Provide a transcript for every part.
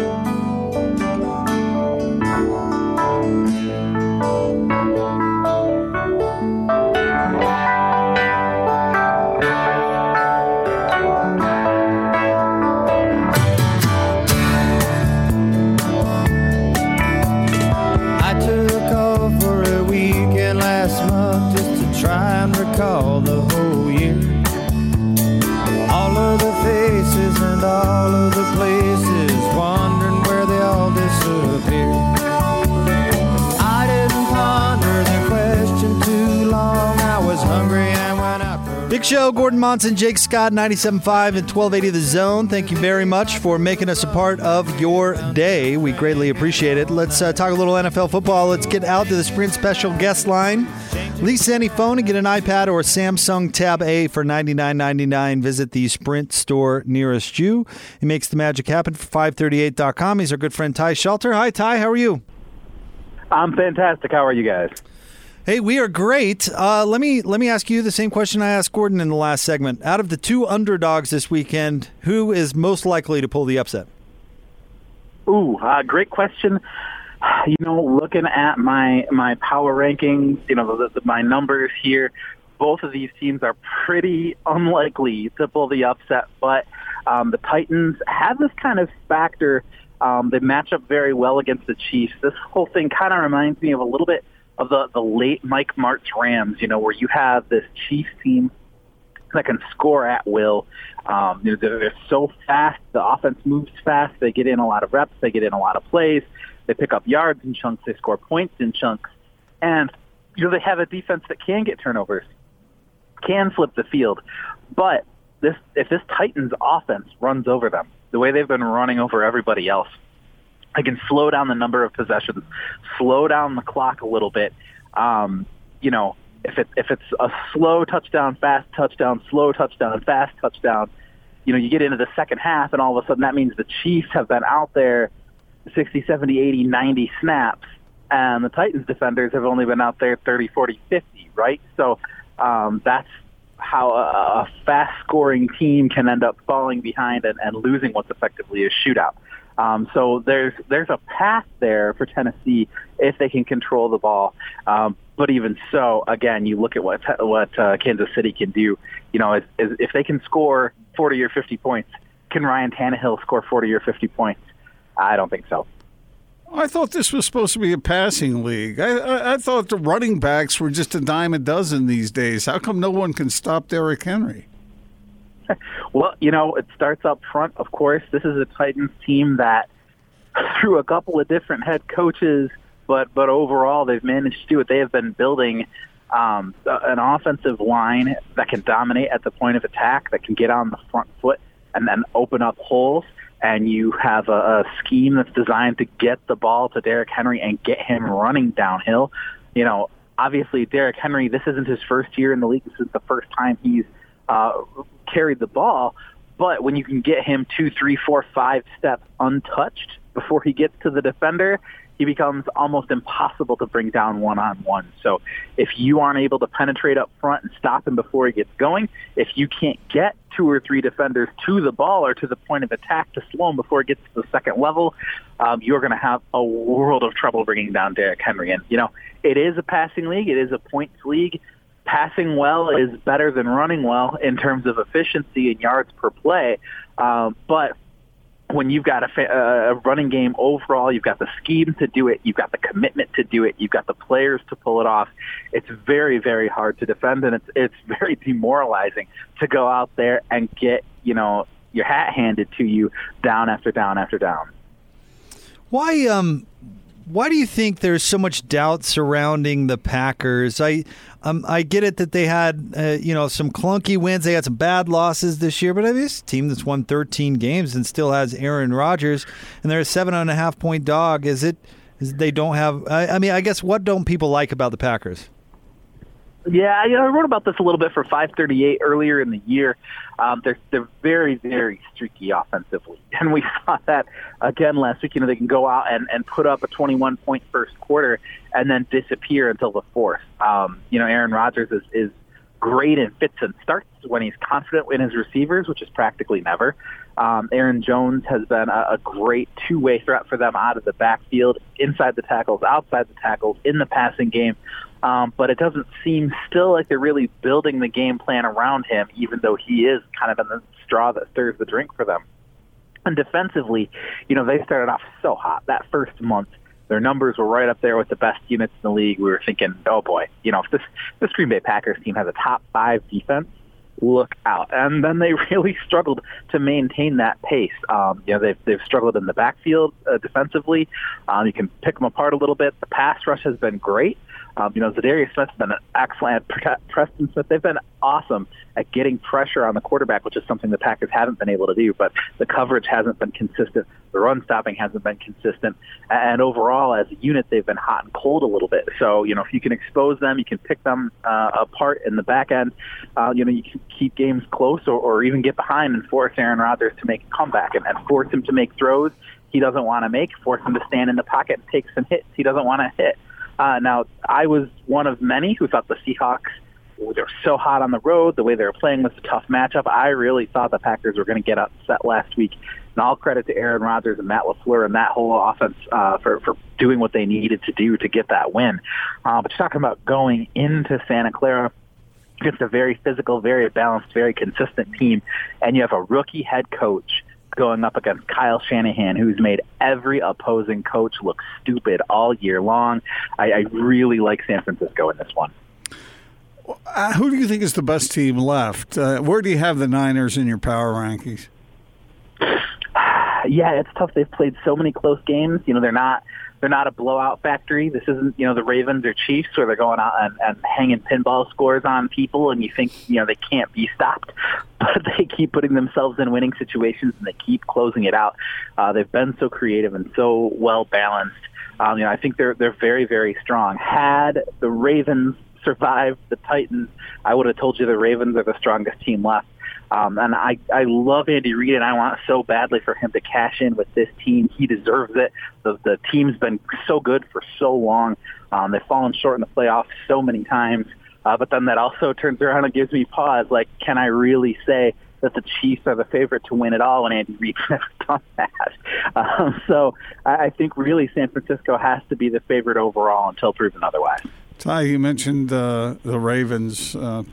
I Big Show, Gordon Monson, Jake Scott, 97.5 and 1280 The Zone. Thank you very much for making us a part of your day. We greatly appreciate it. Let's uh, talk a little NFL football. Let's get out to the Sprint Special guest line. Lease any phone and get an iPad or Samsung Tab A for $99.99. Visit the Sprint store nearest you. He makes the magic happen for 538.com. He's our good friend Ty Schalter. Hi, Ty. How are you? I'm fantastic. How are you guys? Hey, we are great. Uh, let me let me ask you the same question I asked Gordon in the last segment. Out of the two underdogs this weekend, who is most likely to pull the upset? Ooh, uh, great question. You know, looking at my my power rankings, you know, the, the, my numbers here, both of these teams are pretty unlikely to pull the upset. But um, the Titans have this kind of factor. Um, they match up very well against the Chiefs. This whole thing kind of reminds me of a little bit of the the late Mike Martz Rams. You know, where you have this Chiefs team that can score at will. Um, you know, they're, they're so fast. The offense moves fast. They get in a lot of reps. They get in a lot of plays. They pick up yards in chunks. They score points in chunks. And, you know, they have a defense that can get turnovers, can flip the field. But this, if this Titans offense runs over them, the way they've been running over everybody else, they can slow down the number of possessions, slow down the clock a little bit. Um, you know, if it if it's a slow touchdown, fast touchdown, slow touchdown, fast touchdown, you know, you get into the second half and all of a sudden that means the Chiefs have been out there 60, 70, 80, 90 snaps and the Titans defenders have only been out there 30, 40, 50, right? So um, that's how a, a fast scoring team can end up falling behind and, and losing what's effectively a shootout. Um, so there's there's a path there for Tennessee if they can control the ball. Um, but even so, again, you look at what what uh, Kansas City can do. You know, is if they can score 40 or 50 points, can Ryan Tannehill score 40 or 50 points? I don't think so. I thought this was supposed to be a passing league. I, I, I thought the running backs were just a dime a dozen these days. How come no one can stop Derrick Henry? well, you know, it starts up front, of course. This is a Titans team that, through a couple of different head coaches, but but overall they've managed to do it. They have been building um, an offensive line that can dominate at the point of attack, that can get on the front foot and then open up holes. And you have a, a scheme that's designed to get the ball to Derrick Henry and get him running downhill. You know, obviously Derrick Henry, this isn't his first year in the league. This is the first time he's uh, carried the ball. But when you can get him two, three, four, five steps untouched before he gets to the defender, he becomes almost impossible to bring down one on one. So if you aren't able to penetrate up front and stop him before he gets going, if you can't get two or three defenders to the ball or to the point of attack to slow him before it gets to the second level, um, you're going to have a world of trouble bringing down Derrick Henry. And, you know, it is a passing league. It is a points league. Passing well is better than running well in terms of efficiency and yards per play. Um, but when you've got a, fa- a running game overall, you've got the scheme to do it, you've got the commitment to do it, you've got the players to pull it off. It's very, very hard to defend, and it's it's very demoralizing to go out there and get you know your hat handed to you down after down after down. Why um why do you think there's so much doubt surrounding the Packers? I um, I get it that they had uh, you know some clunky wins, they had some bad losses this year, but I mean, this team that's won 13 games and still has Aaron Rodgers, and they're a seven and a half point dog. Is it? Is they don't have? I, I mean, I guess what don't people like about the Packers? Yeah, you know, I wrote about this a little bit for 538 earlier in the year. Um, they're they're very very streaky offensively, and we saw that again last week. You know, they can go out and and put up a 21 point first quarter and then disappear until the fourth. Um, you know, Aaron Rodgers is is great in fits and starts. When he's confident in his receivers, which is practically never. Um, Aaron Jones has been a, a great two-way threat for them out of the backfield, inside the tackles, outside the tackles, in the passing game. Um, but it doesn't seem still like they're really building the game plan around him, even though he is kind of in the straw that stirs the drink for them. And defensively, you know, they started off so hot that first month. Their numbers were right up there with the best units in the league. We were thinking, oh boy, you know, if this this Green Bay Packers team has a top five defense, look out. And then they really struggled to maintain that pace. Um, you know, they've they've struggled in the backfield uh, defensively. Um, you can pick them apart a little bit. The pass rush has been great. Um, you know, Za'Darius Smith's been an excellent. Preston Smith, they've been awesome at getting pressure on the quarterback, which is something the Packers haven't been able to do. But the coverage hasn't been consistent. The run stopping hasn't been consistent. And overall, as a unit, they've been hot and cold a little bit. So, you know, if you can expose them, you can pick them uh, apart in the back end. Uh, you know, you can keep games close or, or even get behind and force Aaron Rodgers to make a comeback and, and force him to make throws he doesn't want to make, force him to stand in the pocket and take some hits he doesn't want to hit. Uh, now, I was one of many who thought the Seahawks were so hot on the road. The way they were playing was a tough matchup. I really thought the Packers were going to get upset last week. And all credit to Aaron Rodgers and Matt LaFleur and that whole offense uh, for, for doing what they needed to do to get that win. Uh, but you're talking about going into Santa Clara against a very physical, very balanced, very consistent team, and you have a rookie head coach going up against Kyle Shanahan, who's made every opposing coach look stupid all year long. I, I really like San Francisco in this one. Uh, who do you think is the best team left? Uh, where do you have the Niners in your power rankings? Yeah, it's tough. They've played so many close games. You know, they're not they're not a blowout factory. This isn't, you know, the Ravens or Chiefs where they're going out and, and hanging pinball scores on people and you think, you know, they can't be stopped. But they keep putting themselves in winning situations and they keep closing it out. Uh, they've been so creative and so well balanced. Um, you know, I think they're they're very very strong. Had the Ravens survived the Titans, I would have told you the Ravens are the strongest team left. Um, and I, I love Andy Reid, and I want so badly for him to cash in with this team. He deserves it. The, the team's been so good for so long. Um, they've fallen short in the playoffs so many times. Uh, but then that also turns around and gives me pause. Like, can I really say that the Chiefs are the favorite to win it all when Andy Reid's never done that? Um, so I, I think really San Francisco has to be the favorite overall until proven otherwise. Ty, you mentioned uh, the Ravens. Uh,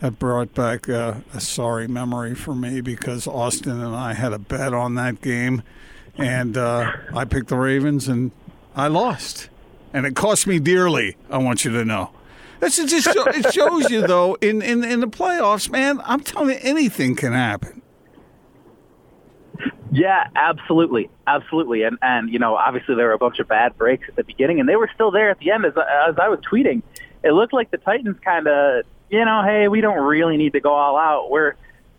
that brought back uh, a sorry memory for me because Austin and I had a bet on that game, and uh, I picked the Ravens and I lost, and it cost me dearly. I want you to know. This just it shows you though in, in in the playoffs, man. I'm telling you, anything can happen. Yeah, absolutely, absolutely, and and you know, obviously there were a bunch of bad breaks at the beginning, and they were still there at the end. As as I was tweeting, it looked like the Titans kind of you know, hey, we don't really need to go all out. We're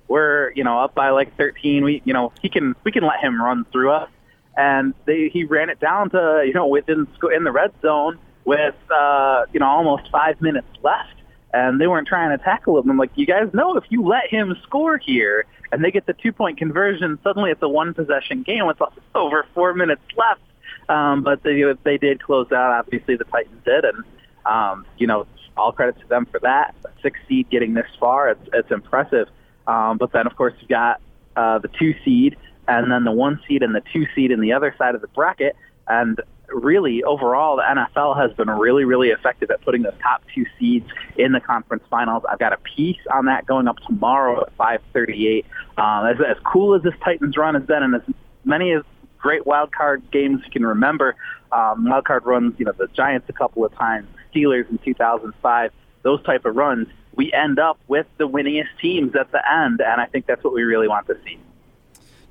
we're you know up by like 13. We you know he can we can let him run through us, and they he ran it down to you know within in the red zone with uh, you know almost five minutes left, and they weren't trying to tackle him. I'm like, you guys know if you let him score here and they get the two point conversion, suddenly it's a one possession game with over four minutes left. Um, but they they did close out. Obviously, the Titans did, and um, you know all credit to them for that. Six seed getting this far, it's, it's impressive. Um, but then, of course, you've got uh, the two seed and then the one seed and the two seed in the other side of the bracket. And really, overall, the NFL has been really, really effective at putting those top two seeds in the conference finals. I've got a piece on that going up tomorrow at 5:38. Um, as, as cool as this Titans run has been, and as many as great wild card games you can remember, um, wild card runs, you know, the Giants a couple of times, Steelers in 2005, those type of runs, we end up with the winningest teams at the end, and I think that's what we really want to see.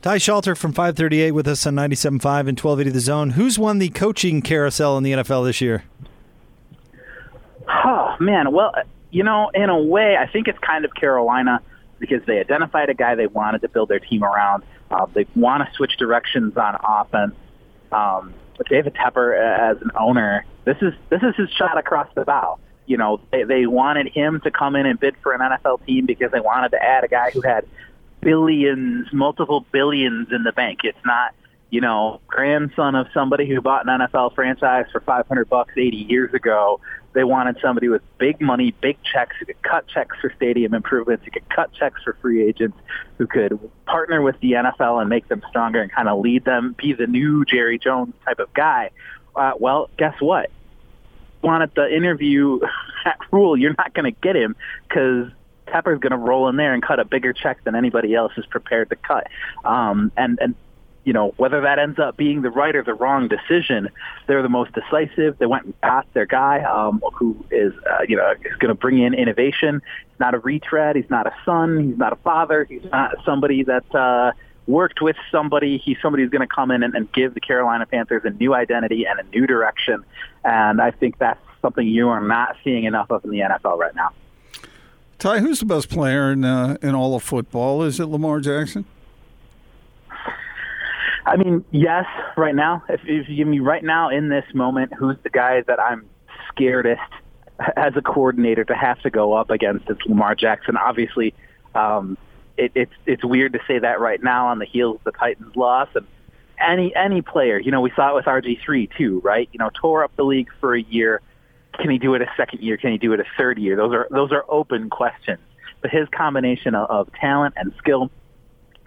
Ty Schalter from 538 with us on 97.5 and 1280 The Zone. Who's won the coaching carousel in the NFL this year? Oh, man. Well, you know, in a way, I think it's kind of Carolina because they identified a guy they wanted to build their team around. Uh, they want to switch directions on offense. Um, David Tepper as an owner, this is this is his shot across the bow. You know, they, they wanted him to come in and bid for an NFL team because they wanted to add a guy who had billions, multiple billions in the bank. It's not, you know, grandson of somebody who bought an NFL franchise for 500 bucks 80 years ago. They wanted somebody with big money, big checks, who could cut checks for stadium improvements, who could cut checks for free agents, who could partner with the NFL and make them stronger and kind of lead them, be the new Jerry Jones type of guy. Uh, well, guess what? Wanted the interview Matt Rhule, you're not going to get him because Tepper's going to roll in there and cut a bigger check than anybody else is prepared to cut. Um, and and you know whether that ends up being the right or the wrong decision, they're the most decisive. They went got their guy um, who is uh, you know is going to bring in innovation. He's not a retread. He's not a son. He's not a father. He's not somebody that. Uh, worked with somebody. He's somebody who's going to come in and, and give the Carolina Panthers a new identity and a new direction. And I think that's something you are not seeing enough of in the NFL right now. Ty, who's the best player in uh, in all of football? Is it Lamar Jackson? I mean, yes, right now. If, if you give me right now in this moment, who's the guy that I'm scaredest as a coordinator to have to go up against? It's Lamar Jackson. Obviously, um, it, it's it's weird to say that right now on the heels of the Titans' loss and any any player. You know, we saw it with RG three too, right? You know, tore up the league for a year. Can he do it a second year? Can he do it a third year? Those are those are open questions. But his combination of, of talent and skill,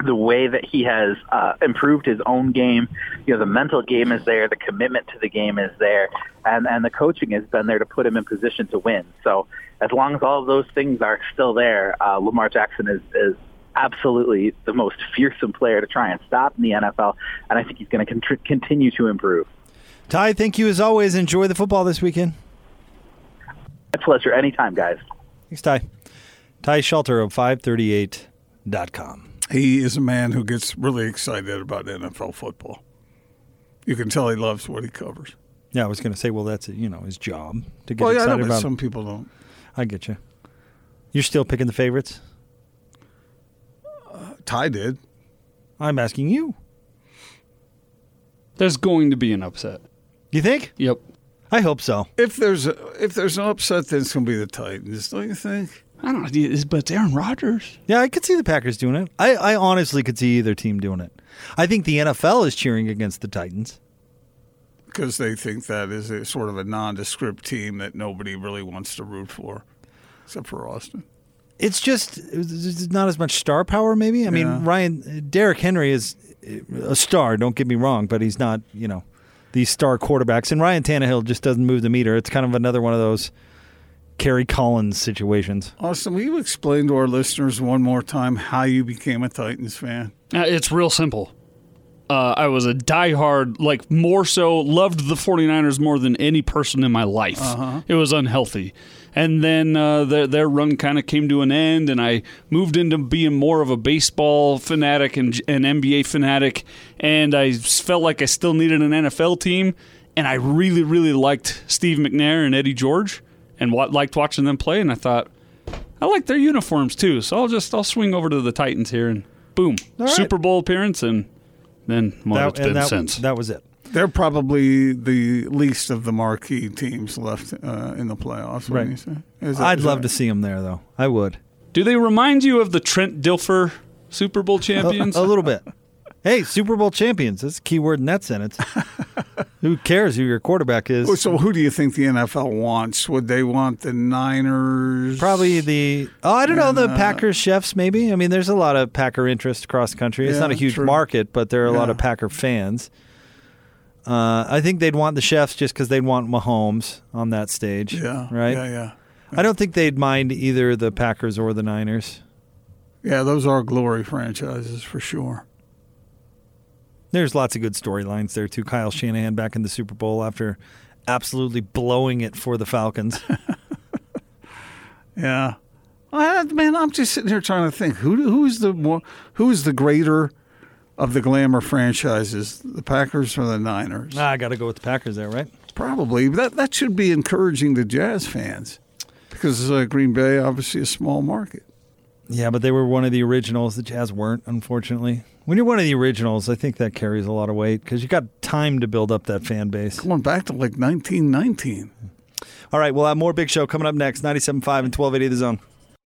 the way that he has uh, improved his own game, you know, the mental game is there, the commitment to the game is there, and and the coaching has been there to put him in position to win. So as long as all of those things are still there, uh, Lamar Jackson is is absolutely the most fearsome player to try and stop in the NFL, and I think he's going to con- continue to improve. Ty, thank you as always. Enjoy the football this weekend. My pleasure. Anytime, guys. Thanks, Ty. Ty Schalter of 538.com. He is a man who gets really excited about NFL football. You can tell he loves what he covers. Yeah, I was going to say, well, that's you know his job to get well, yeah, excited know, about. Some people don't. I get you. You're still picking the favorites. Uh, Ty did. I'm asking you. There's going to be an upset. You think? Yep. I hope so. If there's a, if there's an upset, then it's going to be the Titans, don't you think? I don't know, but it's Aaron Rodgers. Yeah, I could see the Packers doing it. I, I honestly could see either team doing it. I think the NFL is cheering against the Titans because they think that is a sort of a nondescript team that nobody really wants to root for, except for Austin. It's just it's not as much star power, maybe. I mean, Ryan Derrick Henry is a star. Don't get me wrong, but he's not. You know, these star quarterbacks, and Ryan Tannehill just doesn't move the meter. It's kind of another one of those Kerry Collins situations. Austin, will you explain to our listeners one more time how you became a Titans fan? Uh, it's real simple. Uh, I was a diehard, like more so, loved the 49ers more than any person in my life. It was unhealthy. And then uh, their, their run kind of came to an end, and I moved into being more of a baseball fanatic and an NBA fanatic. And I felt like I still needed an NFL team. And I really, really liked Steve McNair and Eddie George and wa- liked watching them play. And I thought, I like their uniforms too, so I'll just I'll swing over to the Titans here and boom, All right. Super Bowl appearance and then well, That- it's and been that, since. that was it. They're probably the least of the marquee teams left uh, in the playoffs. Right. you say? Is that- I'd is love that- to see them there, though. I would Do they remind you of the Trent Dilfer Super Bowl a, champions? a little bit. Hey, Super Bowl champions. That's a key word in that sentence. who cares who your quarterback is? So, who do you think the NFL wants? Would they want the Niners? Probably the oh I don't know And, the uh, Packers chefs maybe I mean there's a lot of Packer interest across the country it's Yeah, not a huge true. market but there are a lot of Packer fans. Uh, I think they'd want the chefs just because they'd want Mahomes on that stage. Yeah. right. Yeah, yeah. I don't think they'd mind either the Packers or the Niners. Yeah, those are glory franchises for sure. There's lots of good storylines there too. Kyle Shanahan back in the Super Bowl after absolutely blowing it for the Falcons. Yeah. I, man, I'm just sitting here trying to think who who's the more who's the greater of the glamour franchises, the Packers or the Niners? ah, I got to go with the Packers there, right? Probably. That that should be encouraging to Jazz fans because uh, Green Bay obviously a small market. Yeah, but they were one of the originals. The Jazz weren't, unfortunately. When you're one of the originals, I think that carries a lot of weight because you got time to build up that fan base. Going back to like 1919. All right, we'll have more Big Show coming up next. 97.5 and 1280 The Zone.